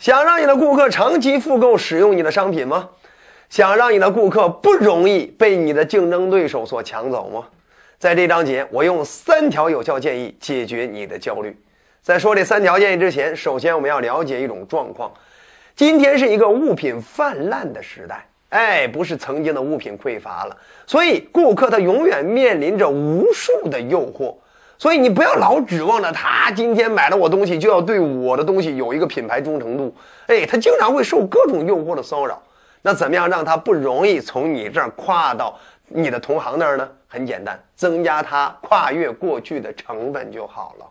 想让你的顾客长期复购使用你的商品吗？想让你的顾客不容易被你的竞争对手所抢走吗？在这章节，我用三条有效建议解决你的焦虑。在说这三条建议之前，首先我们要了解一种状况：今天是一个物品泛滥的时代，哎，不是曾经的物品匮乏了，所以顾客他永远面临着无数的诱惑。所以你不要老指望着他今天买了我东西就要对我的东西有一个品牌忠诚度，哎，他经常会受各种诱惑的骚扰。那怎么样让他不容易从你这儿跨到你的同行那儿呢？很简单，增加他跨越过去的成本就好了。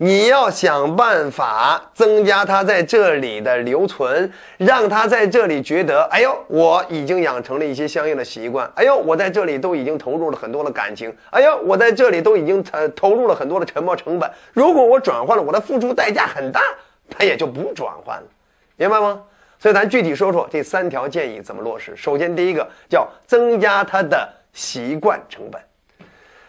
你要想办法增加他在这里的留存，让他在这里觉得，哎呦，我已经养成了一些相应的习惯，哎呦，我在这里都已经投入了很多的感情，哎呦，我在这里都已经投投入了很多的沉没成本。如果我转换了，我的付出代价很大，他也就不转换了，明白吗？所以咱具体说说这三条建议怎么落实。首先，第一个叫增加他的习惯成本。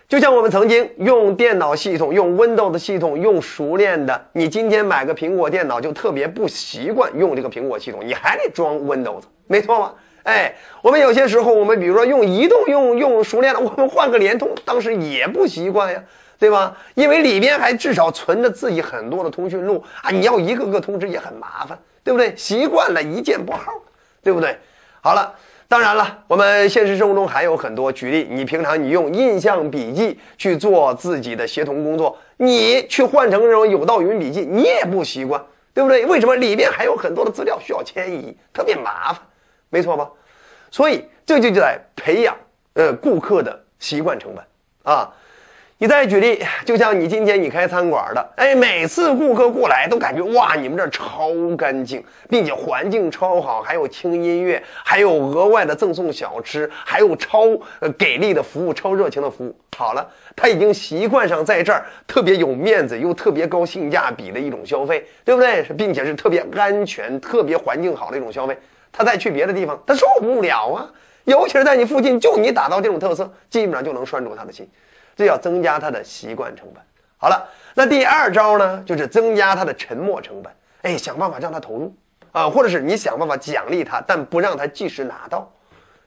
就像我们曾经用电脑系统、用 Windows 系统用熟练的，你今天买个苹果电脑就特别不习惯用这个苹果系统，你还得装 Windows，没错吧？哎，我们有些时候，我们比如说用移动用用熟练了，我们换个联通，当时也不习惯呀，对吧？因为里边还至少存着自己很多的通讯录啊，你要一个个通知也很麻烦，对不对？习惯了一键拨号，对不对？好了。当然了，我们现实生活中还有很多。举例，你平常你用印象笔记去做自己的协同工作，你去换成这种有道云笔记，你也不习惯，对不对？为什么里面还有很多的资料需要迁移，特别麻烦，没错吧？所以这就在培养呃顾客的习惯成本啊。你再举例，就像你今天你开餐馆的，哎，每次顾客过来都感觉哇，你们这超干净，并且环境超好，还有轻音乐，还有额外的赠送小吃，还有超呃给力的服务，超热情的服务。好了，他已经习惯上在这儿特别有面子又特别高性价比的一种消费，对不对？并且是特别安全、特别环境好的一种消费。他再去别的地方，他受不了啊。尤其是在你附近，就你打造这种特色，基本上就能拴住他的心。这要增加他的习惯成本。好了，那第二招呢，就是增加他的沉没成本。哎，想办法让他投入啊，或者是你想办法奖励他，但不让他即时拿到。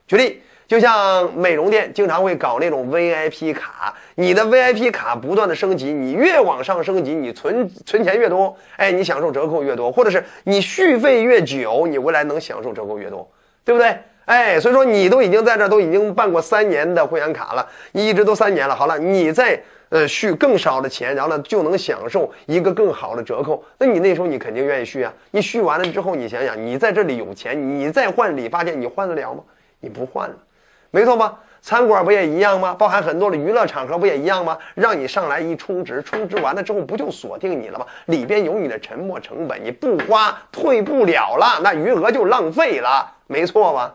举例，就像美容店经常会搞那种 VIP 卡，你的 VIP 卡不断的升级，你越往上升级，你存存钱越多，哎，你享受折扣越多，或者是你续费越久，你未来能享受折扣越多，对不对？哎，所以说你都已经在这儿都已经办过三年的会员卡了，一直都三年了。好了，你再呃续更少的钱，然后呢就能享受一个更好的折扣。那你那时候你肯定愿意续啊。你续完了之后，你想想，你在这里有钱，你再换理发店，你换得了吗？你不换了，没错吧？餐馆不也一样吗？包含很多的娱乐场合不也一样吗？让你上来一充值，充值完了之后不就锁定你了吗？里边有你的沉没成本，你不花退不了了，那余额就浪费了，没错吧？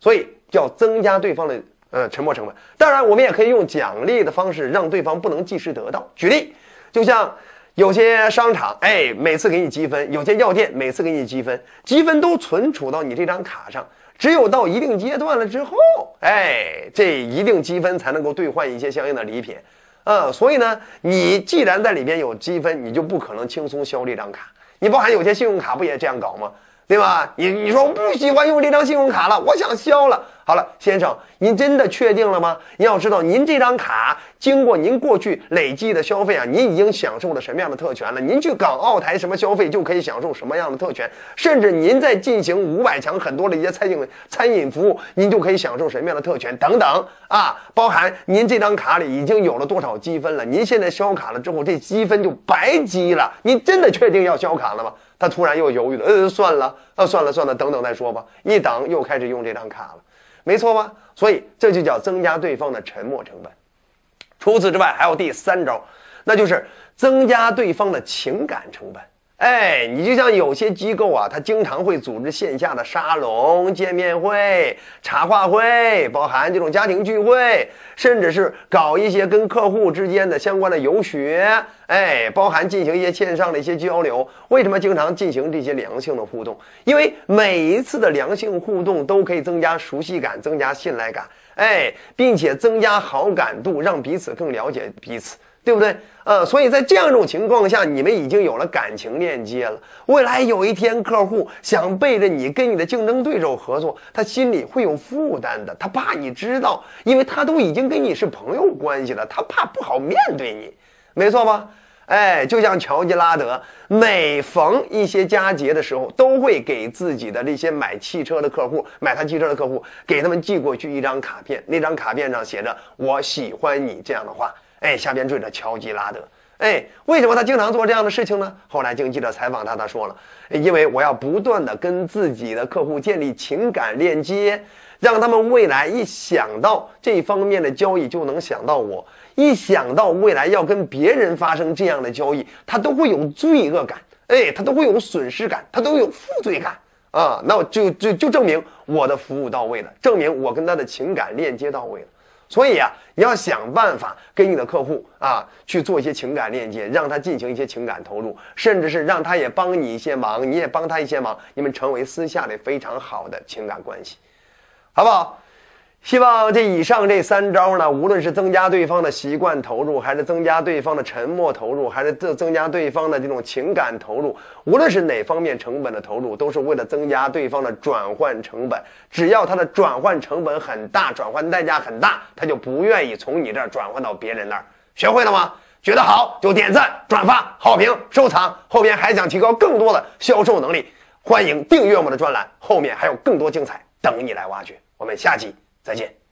所以叫增加对方的呃沉没成本。当然，我们也可以用奖励的方式，让对方不能即时得到。举例，就像有些商场，哎，每次给你积分；有些药店每次给你积分，积分都存储到你这张卡上。只有到一定阶段了之后，哎，这一定积分才能够兑换一些相应的礼品。啊，所以呢，你既然在里边有积分，你就不可能轻松消这张卡。你包含有些信用卡不也这样搞吗？对吧？你你说我不喜欢用这张信用卡了，我想消了。好了，先生，您真的确定了吗？您要知道，您这张卡经过您过去累计的消费啊，您已经享受了什么样的特权了？您去港澳台什么消费就可以享受什么样的特权？甚至您在进行五百强很多的一些餐饮餐饮服务，您就可以享受什么样的特权？等等啊，包含您这张卡里已经有了多少积分了？您现在消卡了之后，这积分就白积了。您真的确定要消卡了吗？他突然又犹豫了，呃，算了，呃，算了算了，等等再说吧。一等又开始用这张卡了。没错吧？所以这就叫增加对方的沉默成本。除此之外，还有第三招，那就是增加对方的情感成本。哎，你就像有些机构啊，他经常会组织线下的沙龙、见面会、茶话会，包含这种家庭聚会，甚至是搞一些跟客户之间的相关的游学，哎，包含进行一些线上的一些交流。为什么经常进行这些良性的互动？因为每一次的良性互动都可以增加熟悉感、增加信赖感，哎，并且增加好感度，让彼此更了解彼此。对不对？呃，所以在这样一种情况下，你们已经有了感情链接了。未来有一天，客户想背着你跟你的竞争对手合作，他心里会有负担的，他怕你知道，因为他都已经跟你是朋友关系了，他怕不好面对你，没错吧？哎，就像乔吉拉德，每逢一些佳节的时候，都会给自己的那些买汽车的客户、买他汽车的客户，给他们寄过去一张卡片。那张卡片上写着“我喜欢你”这样的话。哎，下边缀着乔吉拉德。哎，为什么他经常做这样的事情呢？后来经记者采访他，他说了：“因为我要不断的跟自己的客户建立情感链接，让他们未来一想到这方面的交易就能想到我。”一想到未来要跟别人发生这样的交易，他都会有罪恶感，哎，他都会有损失感，他都有负罪感啊！那就就就证明我的服务到位了，证明我跟他的情感链接到位了。所以啊，你要想办法给你的客户啊去做一些情感链接，让他进行一些情感投入，甚至是让他也帮你一些忙，你也帮他一些忙，你们成为私下里非常好的情感关系，好不好？希望这以上这三招呢，无论是增加对方的习惯投入，还是增加对方的沉默投入，还是增增加对方的这种情感投入，无论是哪方面成本的投入，都是为了增加对方的转换成本。只要他的转换成本很大，转换代价很大，他就不愿意从你这儿转换到别人那儿。学会了吗？觉得好就点赞、转发、好评、收藏。后面还想提高更多的销售能力，欢迎订阅我们的专栏，后面还有更多精彩等你来挖掘。我们下期。再见。